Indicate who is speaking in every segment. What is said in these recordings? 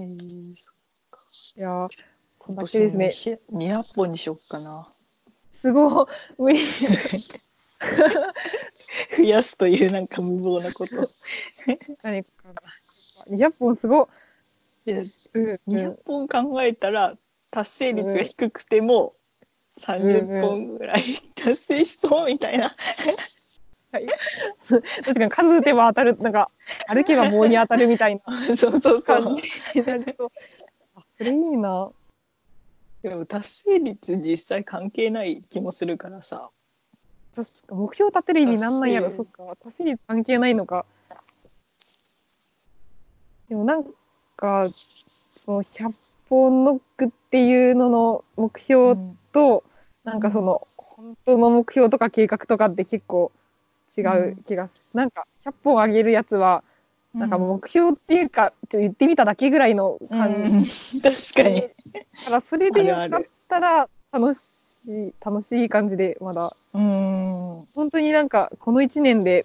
Speaker 1: えー、そ
Speaker 2: いやーこん
Speaker 1: 今
Speaker 2: だけですね。
Speaker 1: 年200本にしよっかな。
Speaker 2: すごい。無理
Speaker 1: 増やすというなんか無謀なこと。
Speaker 2: 何か。200本すご
Speaker 1: いや
Speaker 2: い、うん。
Speaker 1: 200本考えたら達成率が低くても30本ぐらい達成しそうみたいな。
Speaker 2: 確かに数打てば当たるなんか歩けば棒に当たるみたいな
Speaker 1: そうそう
Speaker 2: 感じ。になりそうあそれいいな。
Speaker 1: でも達成率実際関係ない気もするからさ。
Speaker 2: 確か目標立てる意味なんなんやろ。そっか。達成。率関係ないのか。でもなんかその100本ノックっていうのの目標と、なんかその本当の目標とか計画とかって結構違う気がする、なんか100本上げるやつはなんか目標っていうか、ちょ言ってみただけぐらいの
Speaker 1: うん
Speaker 2: 感じ、
Speaker 1: 確かに。
Speaker 2: だからそれでよかったら楽しい楽しい感じでまだ
Speaker 1: うん。
Speaker 2: 本当になんかこの1年で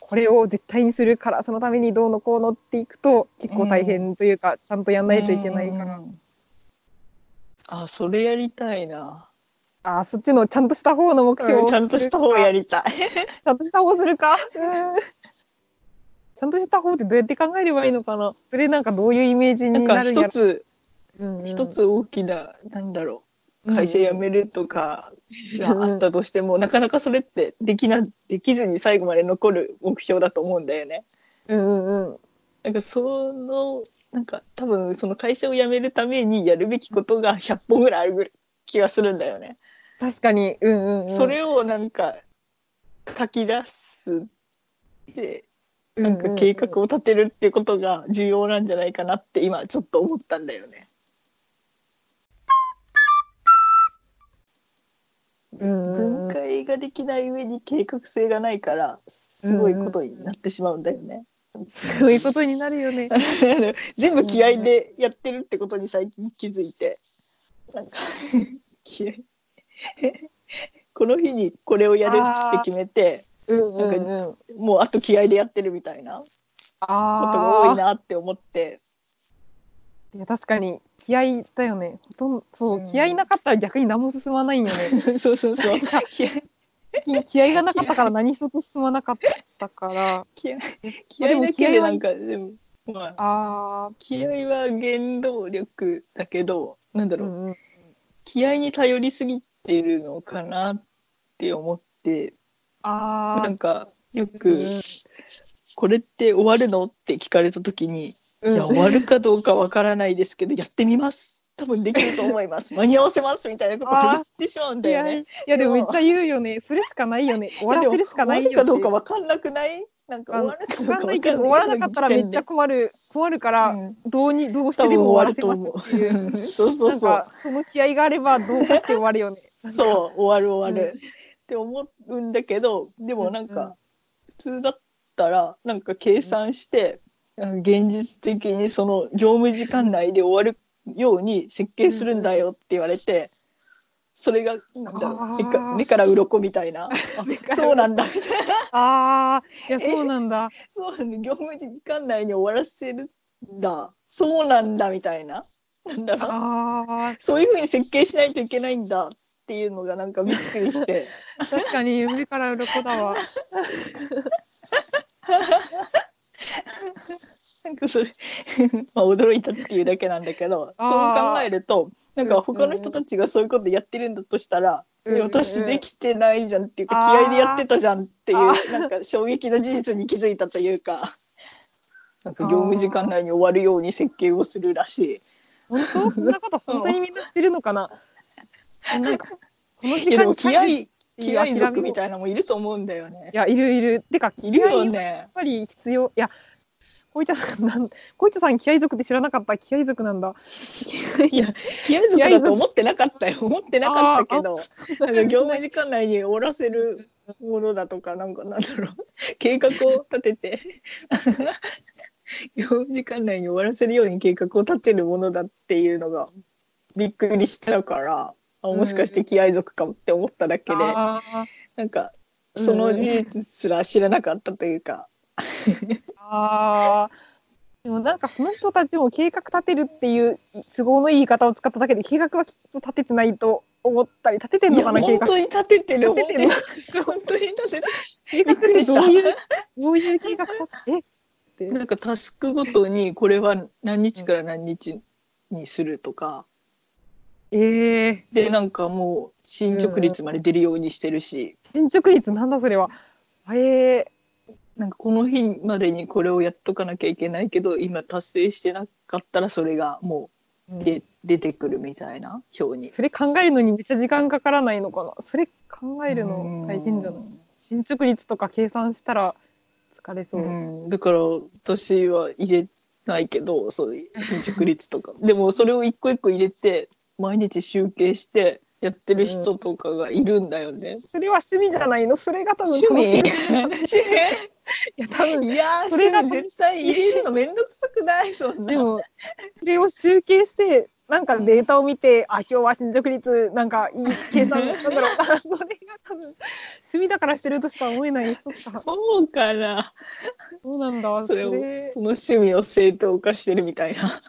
Speaker 2: これを絶対にするからそのためにどうのこうのっていくと結構大変というか、ちゃんとやんないといけないから、
Speaker 1: うん。あ、それやりたいな。
Speaker 2: あーそっちのちゃんとした方の目標を
Speaker 1: うんちゃんとした方や
Speaker 2: り
Speaker 1: りたい。
Speaker 2: ちゃんとした方するか？うん。ちゃんとした方ってどうやって考えればいいのかな？それなんかどういうイメージになるん
Speaker 1: 一つ
Speaker 2: うんうん。
Speaker 1: 一つ大きななんだろう会社辞めるとかがあったとしても、なかなかそれってできなできずに最後まで残る目標だと思うんだよね。
Speaker 2: うんうんうん。
Speaker 1: なんかそのなんか多分その会社を辞めるためにやるべきことが100本ぐらいある気がするんだよね。
Speaker 2: 確かに。うんうん、うん、
Speaker 1: それをなんか書き出すでなんか計画を立てるっていうことが重要なんじゃないかなって今ちょっと思ったんだよね。分解ができない上に計画性がないからすごいことになってしまうんだよね。
Speaker 2: そういうことになるよね。
Speaker 1: 全部気合でやってるってことに最近気づいて。なんか 気合 この日にこれをやるって決めて
Speaker 2: うんうんうん。
Speaker 1: もうあと気合でやってるみたいなこと
Speaker 2: あ
Speaker 1: が多い
Speaker 2: あ
Speaker 1: なって思って。
Speaker 2: いや確かに気合だよね。ほとんどそう、
Speaker 1: うん。
Speaker 2: 気合なかったら逆に何も進まないんよね。
Speaker 1: そうそうそう。気合
Speaker 2: 気合がなかったから何一つ進まなかったから。
Speaker 1: 気合気合だけでなんかでもまあ
Speaker 2: あ
Speaker 1: 気合は原動力だけどなんだ
Speaker 2: あ、う。
Speaker 1: ろう、
Speaker 2: んうん、
Speaker 1: 気合に頼りすぎてるのかなって思って
Speaker 2: あ
Speaker 1: なんかよ
Speaker 2: あ、
Speaker 1: く「これって終わるの?」って聞かれた時に「
Speaker 2: うん。
Speaker 1: いや終わるかどうかわからないですけどやってみます多分できると思います。間に合わせます」みたいなことを言ってしまうんだよね。
Speaker 2: いやでもめっちゃ言うよね。それしかないよね。終わらせるしかないよ
Speaker 1: かどうか
Speaker 2: わ
Speaker 1: わかんなくない？なんか終わるかどう
Speaker 2: かんないけど終わらなかったらめっちゃ困る困るから、
Speaker 1: うん。
Speaker 2: どうにどうしてでも
Speaker 1: 終
Speaker 2: 終わらせますっていう。
Speaker 1: 思う。そうそう。そう
Speaker 2: その気合があればどうかして終わるよね。
Speaker 1: そう終わる終わる、
Speaker 2: うん。
Speaker 1: って思うんだけどでもなん
Speaker 2: うんうん。
Speaker 1: か普通だったらなんか計算して、現実的にその業務時間内で終わるように設計するんだよって言われて、それがなん。だろう目か目から鱗みたいな。あそうなんだ。みたいな
Speaker 2: ああいや そうなんだ。
Speaker 1: そうなんだ。業務時間内に終わらせるんだ。そうなんだみたいな。なんだろう。
Speaker 2: あ
Speaker 1: そういうふうに設計しないといけないんだっていうのがなんかびっくりして。
Speaker 2: あ確かに目から鱗だわ。
Speaker 1: なんかそれまあ驚いたっていうだけなんだけどそう考えるとなんか他の人たちがそういうことやってるんだとしたら、
Speaker 2: うん
Speaker 1: え私できてないじゃんっていうか、
Speaker 2: あー
Speaker 1: 気合でやってたじゃんってい
Speaker 2: あ
Speaker 1: うなんか衝撃の事実に気づいたというか なんか業務時間内に終わるように設計をするらしい。
Speaker 2: 本当そんなこと本当にみんなしてるのかな？なんかこの時
Speaker 1: いやでも気合
Speaker 2: 間にい
Speaker 1: 気合族み
Speaker 2: い
Speaker 1: たいなのもいると思うんだよね。
Speaker 2: やいるいる。てか
Speaker 1: いるよ
Speaker 2: 気合やっ
Speaker 1: ね。
Speaker 2: ぱり必要。いやこいちゃさんなんこいちゃさん気合族って知らなかった？気合族なんだ。
Speaker 1: いや気合族だと思ってなかったよ。思ってなかったけど。なんか業務時間内に終わらせるものだとかなんかなんだろう。計画を立てて。業務時間内に終わらせるように計画を立てるものだっていうのがびっくりしたからあもしかして気合族かもって思っただけで、
Speaker 2: あ
Speaker 1: なんかその事実すら知らなかったというか、
Speaker 2: ーあーでもなんかその人たちも計画立てるっていう都合のいい言い方を使っただけで計画はきっと立ててないと思ったり立ててんのかな計画。
Speaker 1: 本当に立ててる
Speaker 2: 立ててる。
Speaker 1: 本当に立ててる。
Speaker 2: 計画ってどういうどういう計画立てて
Speaker 1: なんかタスクごとにこれは何日から何日にするとか、
Speaker 2: ええ
Speaker 1: でなんかもう進捗率まで出るようにしてるし、
Speaker 2: 進捗率なんだそれは。ええ
Speaker 1: なんかこの日までにこれをやっとかなきゃいけないけど今達成してなかったらそれがもうで、出てくるみたいな表に。
Speaker 2: それ考えるのにめっちゃ時間かからないのかな。それ考えるの大変じゃない？進捗率とか計算したら疲れそう。う、
Speaker 1: ん、だから私は入れないけどそういう進捗率とか。でもそれを一個一個入れて毎日集計してやってる人とかがいるんだよね。
Speaker 2: それは趣味じゃないの？それが多分
Speaker 1: 趣味？
Speaker 2: 楽し い いや多分
Speaker 1: いやー
Speaker 2: それが
Speaker 1: 絶対入れるのめんどくさくないそんな。
Speaker 2: でもそれを集計してなんかデータを見て、あ今日は進捗率なんかいい計算なんだろうな それが多分趣味だからしてるとしか思えないそっか
Speaker 1: そうかな。
Speaker 2: そうなんだ
Speaker 1: それを
Speaker 2: そ
Speaker 1: の趣味を正当化してるみたいな。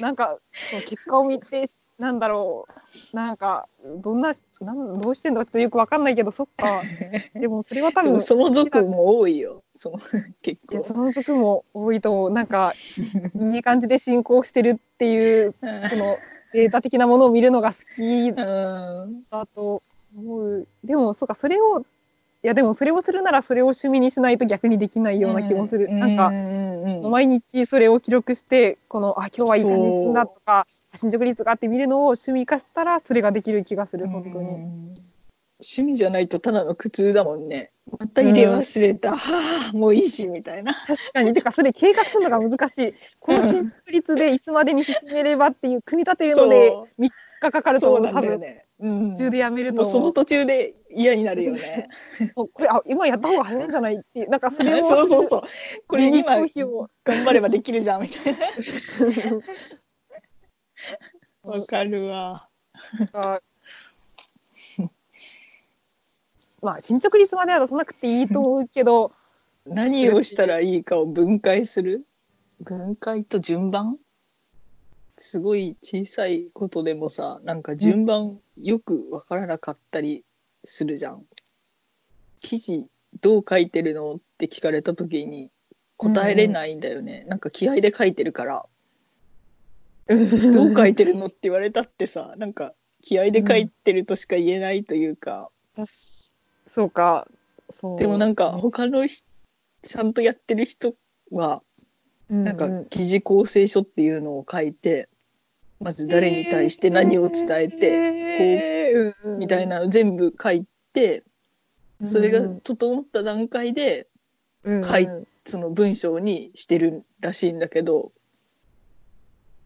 Speaker 2: なんかそう結果を見てなんだろう。なんかどんななんどうしてんだかちょっとよくわかんないけどそっか。でもそれは多分
Speaker 1: その族も多いよ。その結
Speaker 2: いやそ
Speaker 1: 構。
Speaker 2: の族も多いと思う。なんかいい感じで進行してるっていうそのデータ的なものを見るのが好き
Speaker 1: うん。
Speaker 2: だと思う。でもそうかそれをいやでもそれをするならそれを趣味にしないと逆にできないような気もする、なんか
Speaker 1: か
Speaker 2: 毎日それを記録してこのあ今日はいい感じだとか進捗率があって見るのを趣味化したらそれができる気がする本当に。
Speaker 1: 趣味じゃないとただの苦痛だもんね。また入れ忘れた。はあもういいしみたいな。
Speaker 2: 確かにてかそれ計画するのが難しいこの進捗率でいつまでに進めればっていう組み立てるので
Speaker 1: そう
Speaker 2: 3日かかると思う多分
Speaker 1: ね。うん
Speaker 2: 途中でやめると
Speaker 1: その途中で嫌になるよね。
Speaker 2: これあ今やった方が早いんじゃない？ってなんかそれを
Speaker 1: そうそうそう。これ今頑張ればできるじゃんみたいな。わかるわ。
Speaker 2: あまあ進捗率までは出さなくていいと思うけど
Speaker 1: 何をしたらいいかを分解する？分解と順番？すごい小さいことでもさなんか順番よくわからなかったりするじゃん。記事どう書いてるのって聞かれた時に答えれないんだよね、なんか気合で書いてるから どう書いてるのって言われたってさなんか気合で書いてるとしか言えないというか、
Speaker 2: そうか。そう。
Speaker 1: でもなんか他のひちゃんとやってる人はなんか記事構成書っていうのを書いてまず誰に対して何を伝えて
Speaker 2: て
Speaker 1: みたいなの全部書いてそれが整った段階で書いその文章にしてるらしいんだけど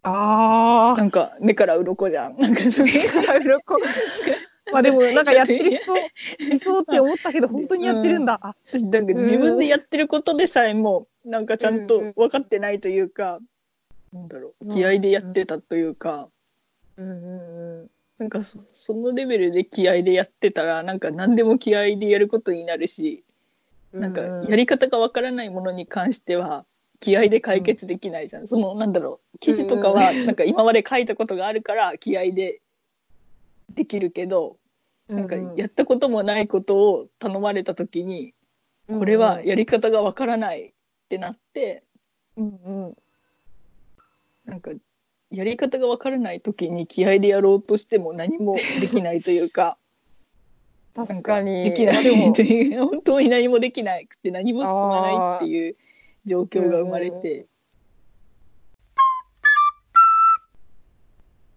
Speaker 2: あ
Speaker 1: なんか目から鱗じゃん。なんかそれ
Speaker 2: あまあでもなんかやってる人い そうって思ったけど本当にやってるんだ、あ
Speaker 1: 私なんか自分でやってることでさえもなんかちゃんと分かってないというか、なんだろう。気合でやってたというか、
Speaker 2: うんうんうん。
Speaker 1: なんかそそのレベルで気合でやってたらなんか何でも気合でやることになるし、なんかやり方がわからないものに関しては気合で解決できないじゃん、そのなんだろう。記事とかはなんか今まで書いたことがあるから気合でできるけど、なんかやったこともないことを頼まれた時に、これはやり方がわからないってなって
Speaker 2: うんうん。
Speaker 1: なんかやり方がわからない時に気合でやろうとしても何もできないというか
Speaker 2: 確かに。
Speaker 1: できない。本当に何もできなくて何も進まないっていう状況が生まれて、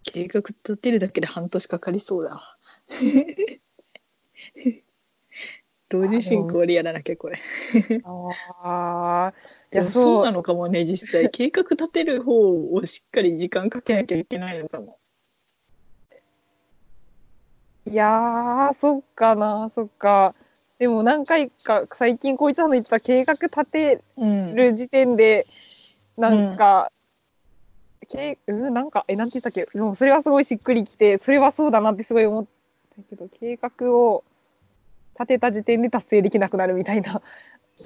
Speaker 1: 計画立てるだけで半年かかりそうだ。わ 同時進行でやらなきゃこれ。
Speaker 2: ああい
Speaker 1: でも
Speaker 2: やそう
Speaker 1: そうなのかもね実際。計画立てる方をしっかり時間かけなきゃいけないのかも。
Speaker 2: いやーそっかなそっかでも何回か最近こいつさんの言ってた計画立て
Speaker 1: うん。
Speaker 2: る時点でなんか、けうんなんかえなんて言ったっけ？でもそれはすごいしっくりきてそれはそうだなってすごい思ったけど計画を立てた時点で達成できなくなるみたいな。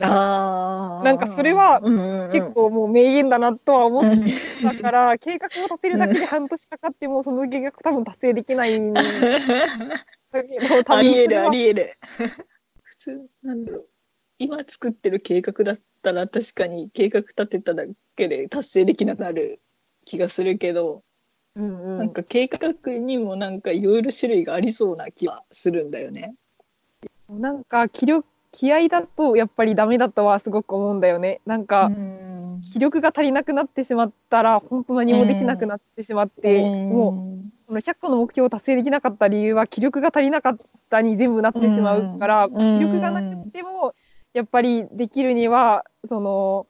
Speaker 1: あ
Speaker 2: なんかそれは
Speaker 1: うん
Speaker 2: 結構もう名言だなとは思ってたから、計画を立てるだけで半年かかってもその計画多分達成できないんだけど 多
Speaker 1: ありえるありえる。普通なんだろう今作ってる計画だったら確かに計画立てただけで達成できなくなる気がするけど、
Speaker 2: うんうん
Speaker 1: なんか計画にもなんかいろいろ種類がありそうな気はするんだよね。
Speaker 2: なんか気力気合だとやっぱりダメだとはすごく思うんだよね。なんか、
Speaker 1: うん
Speaker 2: 気力が足りなくなってしまったら本当何もできなくなってしまって、もうこの100個の目標を達成できなかった理由は気力が足りなかったに全部なってしまうから、
Speaker 1: うん
Speaker 2: 気力がなくてもやっぱりできるにはその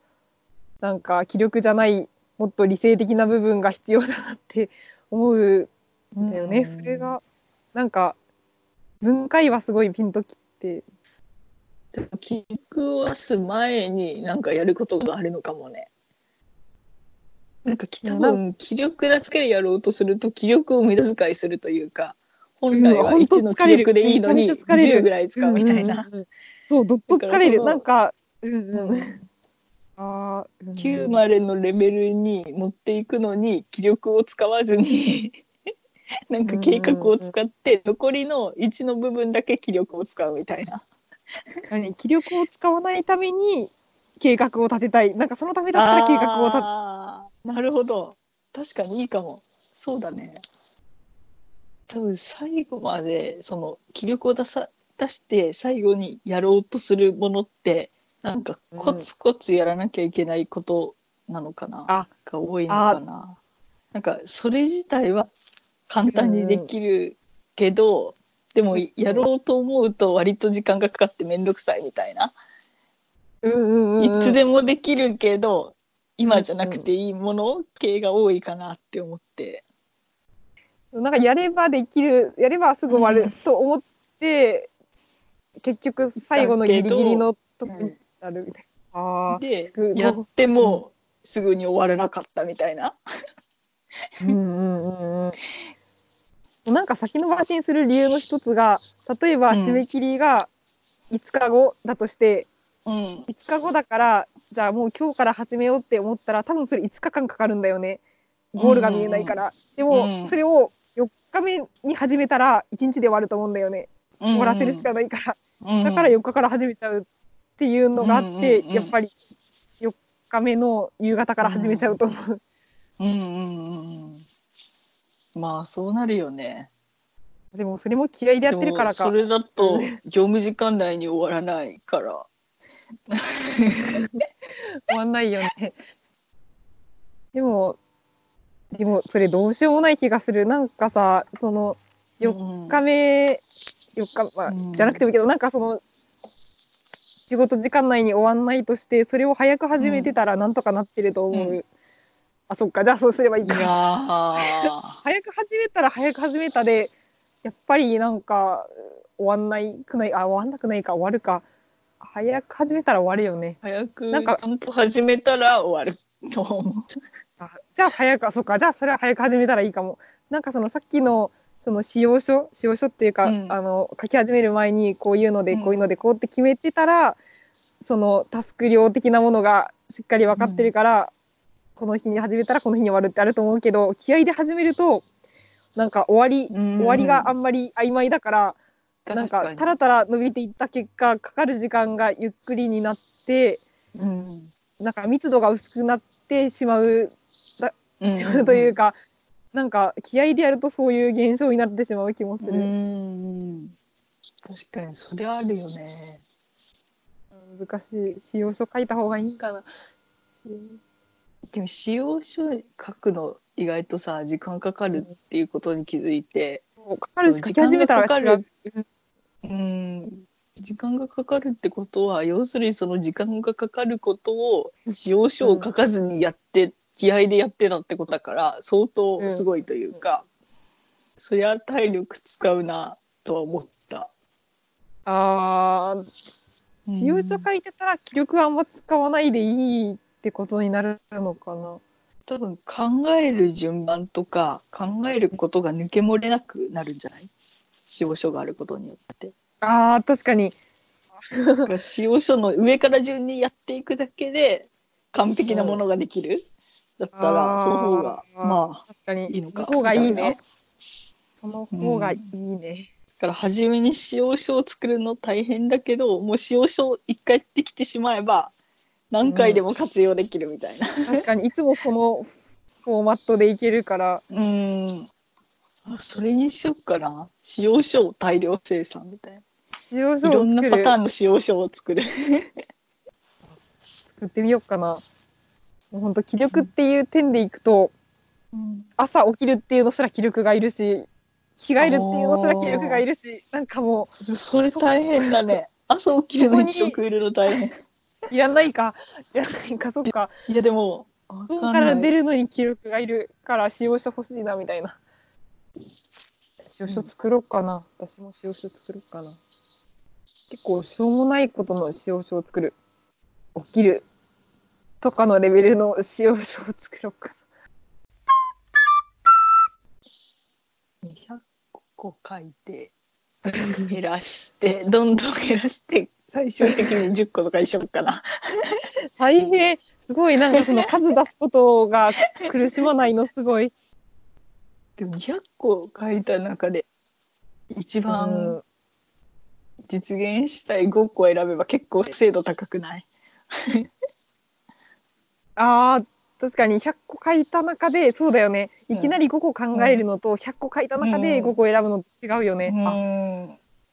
Speaker 2: なんか気力じゃないもっと理性的な部分が必要だなって思うんだよね。それがなんか分解はすごいピンときて。
Speaker 1: 気力を出す前になんかやることがあるのかもね。なんかき多分気力だけでやろうとすると気力を無駄遣いするというか本来は
Speaker 2: うん
Speaker 1: 1の気力でいいのに
Speaker 2: めちゃめちゃ疲れる。
Speaker 1: 10ぐらい使うみたいな。
Speaker 2: そうどっと疲れる。なんかうんうん。
Speaker 1: うん。
Speaker 2: あーうん
Speaker 1: 9までのレベルに持っていくのに気力を使わずに なんか計画を使って残りの1の部分だけ気力を使うみたいな。
Speaker 2: 何気力を使わないために計画を立てたい。なんかそのためだったら計画を立て
Speaker 1: なるほど。確かにいいかも。そうだね。多分最後までその気力を出さ出して最後にやろうとするものってなんかコツコツやらなきゃいけないことなのかな、
Speaker 2: あ。
Speaker 1: が多いのかな。なんかそれ自体は簡単にできるけど、でもやろうと思うと割と時間がかかって面倒くさいみたいな、
Speaker 2: うんうんうんうん。
Speaker 1: いつでもできるけど今じゃなくていいもの系が多いかなって思って。
Speaker 2: なんかやればできるやればすぐ終わると思って、結局最後のギリギリのとこになるみたいな。うん
Speaker 1: やってもすぐに終わらなかったみたいな。
Speaker 2: うんうんうんうんなんか先延ばしにする理由の一つが例えば
Speaker 1: うん
Speaker 2: 締め切りが5日後だとして、
Speaker 1: うん。
Speaker 2: 5日後だからじゃあもう今日から始めようって思ったら多分それ5日間かかるんだよね。ゴールが見えないから、でも、
Speaker 1: うん。
Speaker 2: それを4日目に始めたら1日で終わると思うんだよね。終わらせるしかないから、だから4日から始めちゃうっていうのがあって、やっぱり4日目の夕方から始めちゃうと思う。
Speaker 1: うんうんうんうん。まあそうなるよね。
Speaker 2: でもそれも気合でやってるからか。
Speaker 1: でもそ。れだと業務時間内に終わらないから。
Speaker 2: 終わんないよね。でも、でもそれどうしようもない気がする。なんかさ、その4日目、4日、まあ
Speaker 1: うん
Speaker 2: じゃなくてもいいけど、なんかその、仕事時間内に終わんないとして、それを早く始めてたらなんとかなってると思う。
Speaker 1: う
Speaker 2: あ、そっか、じゃあそうすればいいか。
Speaker 1: ー
Speaker 2: 早く始めたら早く始めたで、やっぱりなんか終わんないくない、あ、終わんなくないか、終わるか。早く始めたら終わるよね。
Speaker 1: 早く。
Speaker 2: なんか
Speaker 1: ちゃんと始めたら終わる。と思う。
Speaker 2: あじゃあ早くあそうか。じゃあそれは早く始めたらいいかも。なんかそのさっきのその使用書使用書っていうか、
Speaker 1: うん。
Speaker 2: あの書き始める前にこういうので
Speaker 1: うん。
Speaker 2: こういうのでこうって決めてたら、そのタスク量的なものがしっかり分かってるから、この日に始めたらこの日に終わるってあると思うけど気合で始めるとなんか終わり、終わりがあんまり曖昧だから、なんかたらたら伸びていった結果かかる時間がゆっくりになって
Speaker 1: うん
Speaker 2: なんか密度が薄くなってしまう
Speaker 1: うん
Speaker 2: しまうというか、なんか気合でやるとそういう現象になってしまう気もす
Speaker 1: う
Speaker 2: る。
Speaker 1: ん確かにそれあるよね。
Speaker 2: 難しい使用書書いた方がいいかな。
Speaker 1: でも使用書書くの意外とさ時間かかるっていうことに気づいて、
Speaker 2: かかるし書き始めたら違う。
Speaker 1: うん、時間がかかるってことは要するにその時間がかかることを使用書を書かずにやって、気合でやってたってことだから相当すごいというか、そりゃ体力使うなとは思った。
Speaker 2: ああ、使用書書いてたら気力はあんま使わないでいいってことになるのかな。
Speaker 1: 多分考える順番とか考えることが抜け漏れなくなるんじゃない？使用書があることによって。
Speaker 2: ああ、確かに。
Speaker 1: 使用書の上から順にやっていくだけで完璧なものができる、だったらその方がまあ
Speaker 2: 確かに
Speaker 1: いいのか
Speaker 2: その方がいいね。その方がいいね。
Speaker 1: だから初めに使用書を作るの大変だけどもう使用書一回できてしまえば何回でも活用できるみたいな。
Speaker 2: 確かにいつもそのフォーマットでいけるから。
Speaker 1: うんあそれにしよっかな使用書を大量生産みたいな。
Speaker 2: 使用書
Speaker 1: いろんなパターンの使用書を作る。
Speaker 2: 作ってみようかな。もう本当気力っていう点でいくと、朝起きるっていうのすら気力がいるし着替えるっていうのすら気力がいるしなんかも
Speaker 1: それ大変だね。朝起きるのに人いるの大変。
Speaker 2: う いらないかいらないかそっか
Speaker 1: いやでも、
Speaker 2: 布団から出るのに気力がいるから使用書欲しいなみたいな使用書作ろうかな、私も使用書作ろうかな。結構しょうもないことの使用書を作る。起きる。とかのレベルの使用書を作ろうかな。
Speaker 1: 200個書いて、減らして、どんどん減らして、最終的に10個とかにしようか。な。
Speaker 2: 大変。すごい。なんかその数出すことが苦しまないのすごい。
Speaker 1: でも200個書いた中で、一
Speaker 2: う
Speaker 1: 番
Speaker 2: ん。
Speaker 1: 実現したい5個選べば結構精度高くない？
Speaker 2: あー確かに100個書いた中でそうだよね。いきなり5個考えるのと100個書いた中で5個選ぶのと違うよね、あ。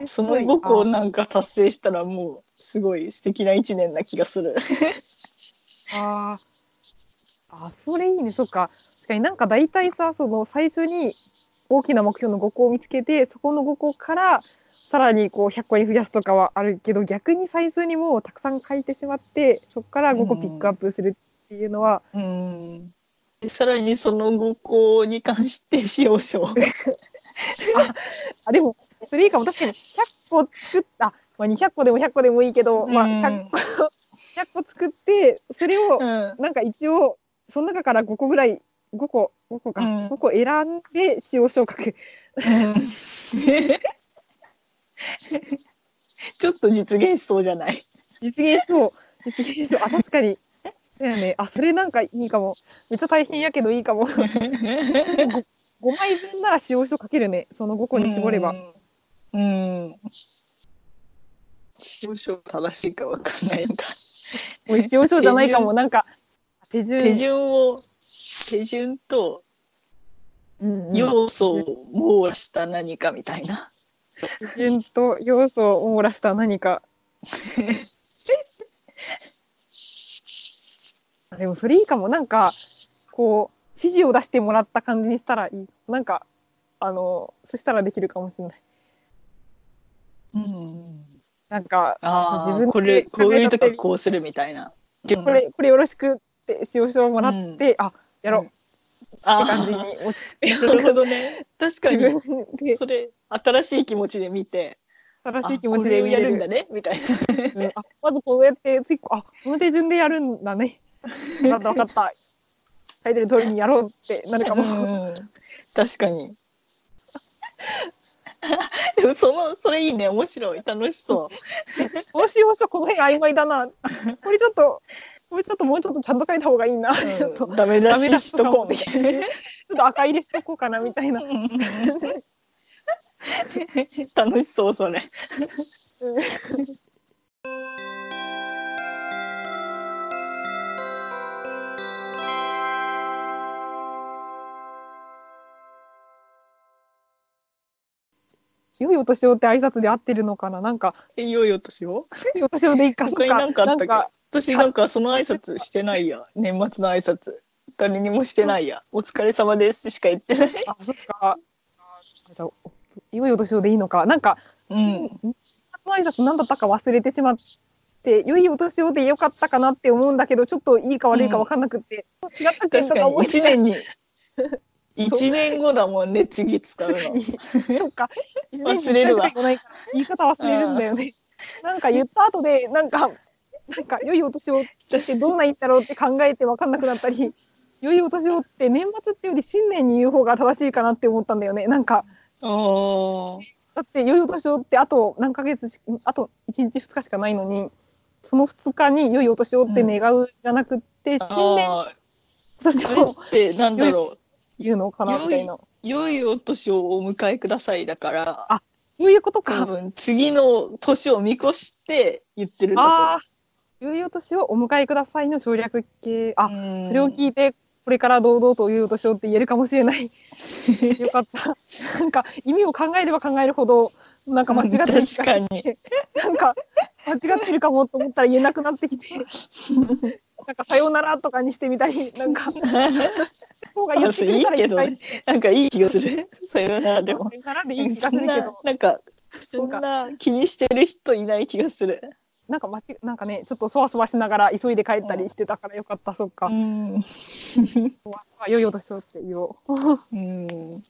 Speaker 1: うん。その5個をなんか達成したらもうすごい素敵な1年な気がする。
Speaker 2: あーあそれいいね。そっか。確かになんか大体さその最初に大きな目標の5個を見つけてそこの5個からさらにこう100個に増やすとかはあるけど逆に最初にもうたくさん書いてしまってそこから5個ピックアップするっていうのは、
Speaker 1: うん。でさらにその5個に関して使用書を。
Speaker 2: あでもそれいいかも。確かに100個作った、まあ、200個でも100個でもいいけど、まあ、
Speaker 1: うん。
Speaker 2: 100個 100個作ってそれを
Speaker 1: うん。
Speaker 2: なんか一応その中から5個ぐらい5個5個か、
Speaker 1: うん。
Speaker 2: 5個選んで使用書を書く
Speaker 1: ちょっと実現しそうじゃない？
Speaker 2: 実現しそう。実現しそう。あ確かに。だよね。あそれなんかいいかも。めっちゃ大変やけどいいかも。5, 枚分なら使用書書けるね。その5個に絞れば、
Speaker 1: うん。うん。使用書正しいかわかんない。のか。
Speaker 2: もう使用書じゃないかも。なんか手順。
Speaker 1: 手順を手順と要素を網羅した何かみたいな。
Speaker 2: 手順と要素を網羅した何か。でもそれいいかも。なんかこう指示を出してもらった感じにしたらいい。なんかあのそしたらできるかもしれない。
Speaker 1: うん。
Speaker 2: なんか自分で
Speaker 1: これこういうと
Speaker 2: 考えた
Speaker 1: ここうするみたいな。
Speaker 2: これこれよろしくって使用書をもらって、あやろう。って
Speaker 1: あ
Speaker 2: 感じに。
Speaker 1: あ
Speaker 2: 落ち
Speaker 1: ー、なるほどね。確か
Speaker 2: 自
Speaker 1: に。それ新しい気持ちで見て、
Speaker 2: 正しい気
Speaker 1: あ
Speaker 2: 持ちで
Speaker 1: やるんだねみたいな。
Speaker 2: うん。あまずこうやって次あこの手順でやるんだね。分かった分かった。書いてる通りにやろうってなるかも、
Speaker 1: うん。確かに。でもそのそれいいね。面白い。楽しそ
Speaker 2: この使用書この辺曖昧だな。これちょっとこれちょっともうちょっとちゃんと書いた方がいいな、
Speaker 1: う。
Speaker 2: ちょっと
Speaker 1: うんダメ出ししとこうみたいな。
Speaker 2: ちょっと赤入れしとこうかなみたいな、
Speaker 1: 楽しそうそれ。
Speaker 2: うん良いお年をって挨拶で合ってるのかな？なんか
Speaker 1: いよいよとしよ
Speaker 2: 良いお年をでいいか
Speaker 1: う。他に何かあったっけ？
Speaker 2: なんか
Speaker 1: 私なんかその挨拶してないや。年末の挨拶。誰にもしてないや。お疲れ様ですしか言ってない。
Speaker 2: あそっか。じゃあ良いお年をでいいのか。なんか
Speaker 1: うん。
Speaker 2: その挨拶何だったか忘れてしまって良いお年をでよかったかなって思うんだけどちょっといいか悪いか分かんなくって、違ったっけ
Speaker 1: 確かに。
Speaker 2: とか思い
Speaker 1: 一年に一年後だもんね次使うの。
Speaker 2: そっか。
Speaker 1: 忘れるわ。
Speaker 2: 言い方忘れるんだよね。なんか言った後でなんかなんか良いお年をってどんな言ったろうって考えて分かんなくなったり良いお年をって年末っていうより新年に言う方が正しいかなって思ったんだよね。なんか
Speaker 1: ああ。
Speaker 2: だって良いお年をってあと何ヶ月しあと1日2日しかないのにその2日に良いお年をって願うじゃなくて、新年
Speaker 1: あ
Speaker 2: 年
Speaker 1: あれっ
Speaker 2: を
Speaker 1: てなんだろう。
Speaker 2: 言うのかなみたいな。
Speaker 1: 良いお年をお迎えくださいだから。
Speaker 2: そういうこと
Speaker 1: 多
Speaker 2: か。
Speaker 1: 分次の年を見越して言ってるんだ
Speaker 2: ああ、良いお年をお迎えくださいの省略形。あ、それを聞いて、これから堂々と良いお年をって言えるかもしれない。よかった。なんか意味を考えれば考えるほど、なんか間違ってる
Speaker 1: 確かに。
Speaker 2: なんか間違ってるかもと思ったら言えなくなってきて、なんかさようならとかにしてみたり、なんか、方が言ってくれたら
Speaker 1: いい。けどなんかいい気がする。さようならでも。
Speaker 2: さようならでいい気がす
Speaker 1: そんな
Speaker 2: るけど、
Speaker 1: なんか。そんな気にしてる人いない気がする
Speaker 2: なんか間違なんかね、ちょっとそわそわしながら急いで帰ったりしてたからよかった、そっか。
Speaker 1: うん
Speaker 2: あ良いお年をって言おう。
Speaker 1: うん